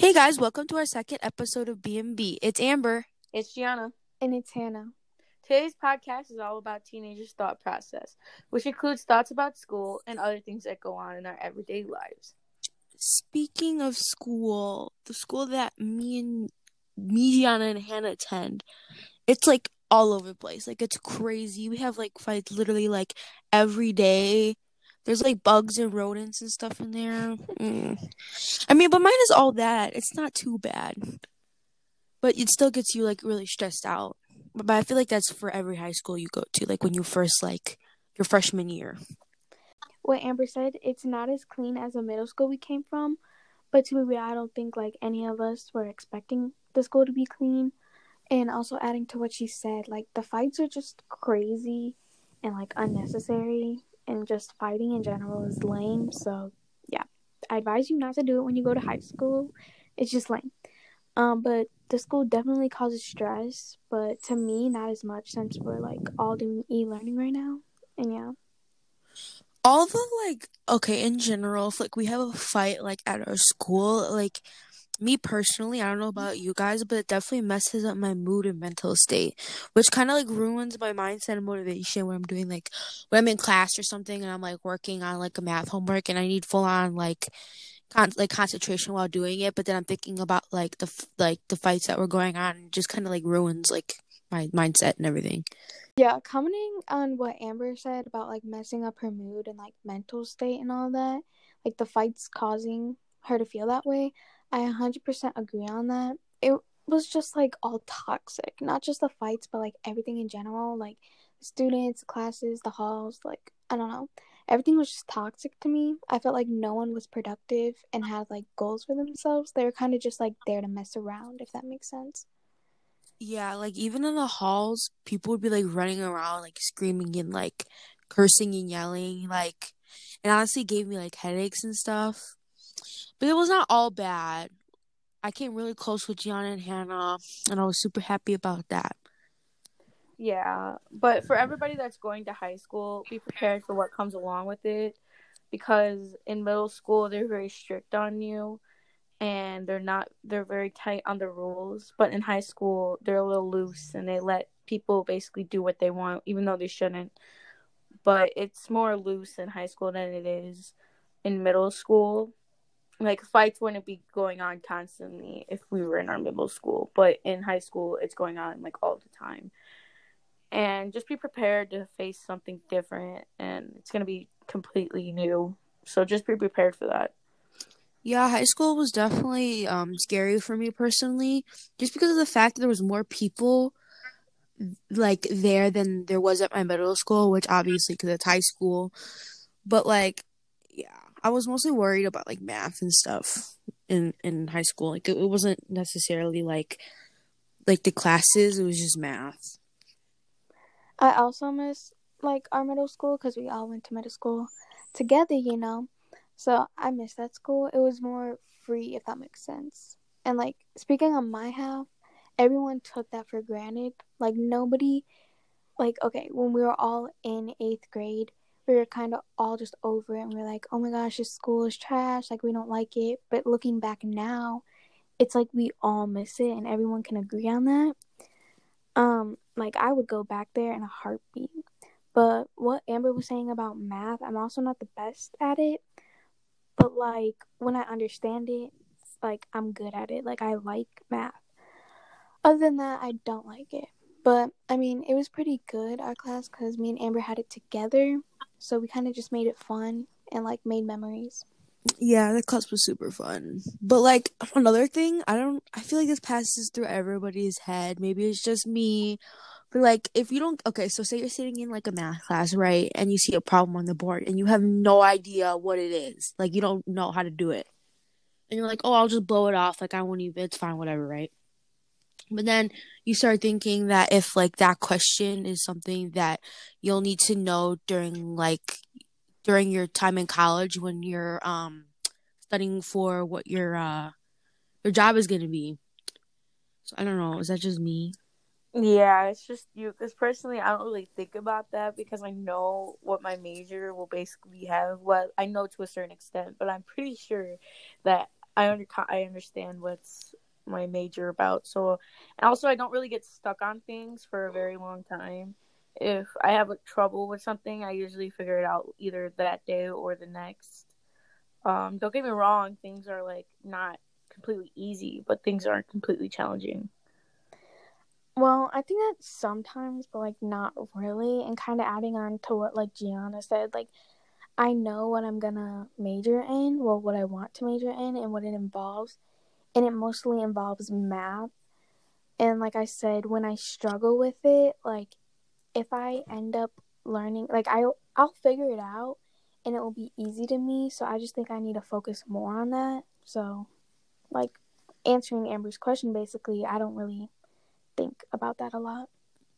Hey guys, welcome to our second episode of B&B. It's Amber. It's Gianna. And it's Hannah. Today's podcast is all about teenagers' thought process, which includes thoughts about school and other things that go on in our everyday lives. Speaking of school, the school that me and me, Gianna, and Hannah attend, it's like all over the place. Like it's crazy. We have like fights literally like every day. There's like bugs and rodents and stuff in there. Mm. I mean, but mine is all that. It's not too bad. But it still gets you like really stressed out. But, but I feel like that's for every high school you go to, like when you first like your freshman year. What Amber said, it's not as clean as the middle school we came from. But to be real, I don't think like any of us were expecting the school to be clean. And also adding to what she said, like the fights are just crazy and like unnecessary and just fighting in general is lame. So yeah, I advise you not to do it when you go to high school. It's just lame. Um, but the school definitely causes stress, but to me, not as much since we're like all doing e learning right now. And yeah. All the like, okay, in general, if like we have a fight like at our school, like me personally, I don't know about you guys, but it definitely messes up my mood and mental state, which kind of like ruins my mindset and motivation when I'm doing like when I'm in class or something and I'm like working on like a math homework and I need full on like con- like concentration while doing it, but then I'm thinking about like the f- like the fights that were going on, and just kind of like ruins like my mindset and everything. Yeah, commenting on what Amber said about like messing up her mood and like mental state and all that, like the fights causing her to feel that way. I 100% agree on that. It was just like all toxic, not just the fights, but like everything in general, like students, classes, the halls, like I don't know. Everything was just toxic to me. I felt like no one was productive and had like goals for themselves. They were kind of just like there to mess around, if that makes sense. Yeah, like even in the halls, people would be like running around, like screaming and like cursing and yelling, like, and honestly gave me like headaches and stuff. But it was not all bad. I came really close with Gianna and Hannah, and I was super happy about that. Yeah, but for everybody that's going to high school, be prepared for what comes along with it because in middle school they're very strict on you and they're not they're very tight on the rules, but in high school they're a little loose and they let people basically do what they want even though they shouldn't. But it's more loose in high school than it is in middle school like fights wouldn't be going on constantly if we were in our middle school but in high school it's going on like all the time. And just be prepared to face something different and it's going to be completely new. So just be prepared for that. Yeah high school was definitely um scary for me personally just because of the fact that there was more people like there than there was at my middle school which obviously because it's high school. But like yeah I was mostly worried about like math and stuff in in high school. Like it, it wasn't necessarily like like the classes. It was just math. I also miss like our middle school because we all went to middle school together, you know. So I miss that school. It was more free, if that makes sense. And like speaking on my half, everyone took that for granted. Like nobody, like okay, when we were all in eighth grade, we were kind of all just over it and we are like, oh my gosh, this school is trash. Like, we don't like it. But looking back now, it's like we all miss it and everyone can agree on that. Um, like, I would go back there in a heartbeat. But what Amber was saying about math, I'm also not the best at it. But, like, when I understand it, like, I'm good at it. Like, I like math. Other than that, I don't like it. But I mean, it was pretty good our class because me and Amber had it together, so we kind of just made it fun and like made memories. Yeah, the class was super fun. But like another thing, I don't. I feel like this passes through everybody's head. Maybe it's just me, but like if you don't, okay, so say you're sitting in like a math class, right, and you see a problem on the board and you have no idea what it is, like you don't know how to do it, and you're like, oh, I'll just blow it off, like I won't even. It's fine, whatever, right? But then you start thinking that if like that question is something that you'll need to know during like during your time in college when you're um studying for what your uh your job is going to be. So I don't know, is that just me? Yeah, it's just you. Because personally, I don't really think about that because I know what my major will basically have. Well, I know to a certain extent, but I'm pretty sure that I under I understand what's my major about. So, and also I don't really get stuck on things for a very long time. If I have trouble with something, I usually figure it out either that day or the next. Um, don't get me wrong, things are like not completely easy, but things aren't completely challenging. Well, I think that sometimes, but like not really. And kind of adding on to what like Gianna said, like I know what I'm gonna major in, well, what I want to major in, and what it involves. And it mostly involves math. And like I said, when I struggle with it, like if I end up learning, like I I'll figure it out, and it will be easy to me. So I just think I need to focus more on that. So, like answering Amber's question, basically, I don't really think about that a lot.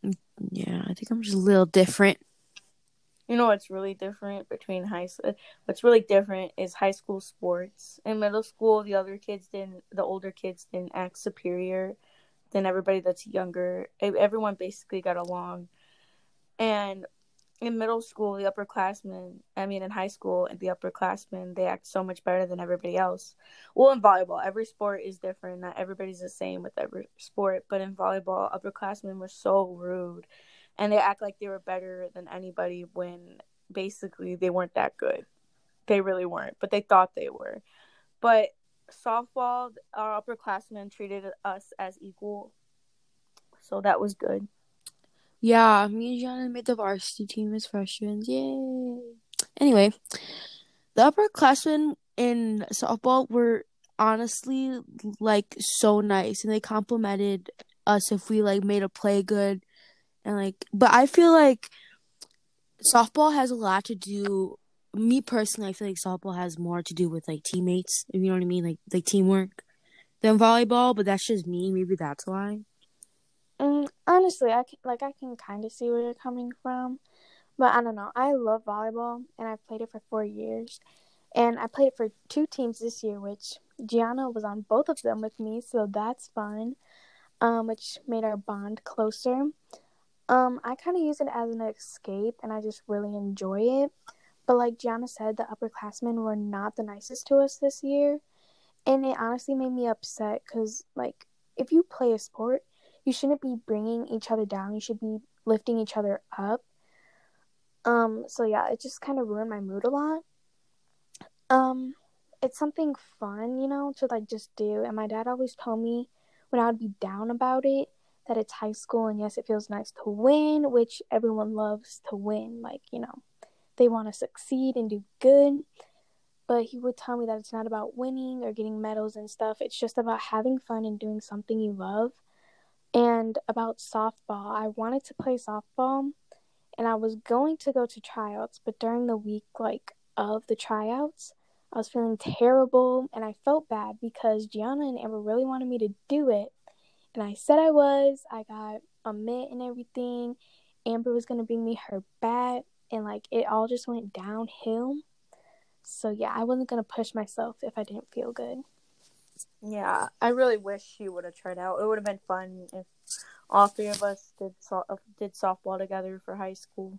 Mm, yeah, I think I'm just a little different. You know what's really different between high school? Uh, what's really different is high school sports. In middle school, the other kids didn't, the older kids didn't act superior than everybody that's younger. Everyone basically got along. And in middle school, the upperclassmen, I mean, in high school, and the upperclassmen, they act so much better than everybody else. Well, in volleyball, every sport is different. Not everybody's the same with every sport, but in volleyball, upperclassmen were so rude, and they act like they were better than anybody when basically they weren't that good. They really weren't, but they thought they were. But softball, our upperclassmen treated us as equal, so that was good. Yeah, me and Gianna made the varsity team as freshmen. Yay! Anyway, the upperclassmen in softball were honestly like so nice, and they complimented us if we like made a play good, and like. But I feel like softball has a lot to do. Me personally, I feel like softball has more to do with like teammates. If you know what I mean, like like teamwork, than volleyball. But that's just me. Maybe that's why. Mm, honestly, I can, like I can kind of see where you're coming from, but I don't know. I love volleyball, and I've played it for four years, and I played it for two teams this year, which Gianna was on both of them with me, so that's fun. Um, which made our bond closer. Um, I kind of use it as an escape, and I just really enjoy it. But like Gianna said, the upperclassmen were not the nicest to us this year, and it honestly made me upset because like if you play a sport you shouldn't be bringing each other down. You should be lifting each other up. Um, so yeah, it just kind of ruined my mood a lot. Um, it's something fun, you know, to like just do. And my dad always told me when I would be down about it that it's high school and yes, it feels nice to win, which everyone loves to win. Like, you know, they want to succeed and do good. But he would tell me that it's not about winning or getting medals and stuff. It's just about having fun and doing something you love. And about softball, I wanted to play softball and I was going to go to tryouts, but during the week like of the tryouts, I was feeling terrible and I felt bad because Gianna and Amber really wanted me to do it. And I said I was. I got a mitt and everything. Amber was going to bring me her bat and like it all just went downhill. So yeah, I wasn't going to push myself if I didn't feel good. Yeah, I really wish she would have tried out. It would have been fun if all three of us did so- did softball together for high school.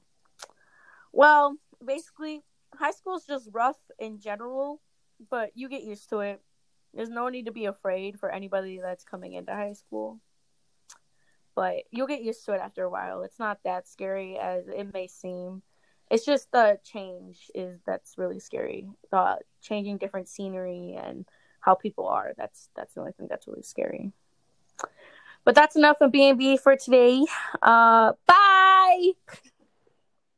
Well, basically, high school is just rough in general, but you get used to it. There's no need to be afraid for anybody that's coming into high school. But you'll get used to it after a while. It's not that scary as it may seem. It's just the change is that's really scary. The changing different scenery and how people are. That's that's the only thing that's really scary. But that's enough of B and B for today. Uh, bye.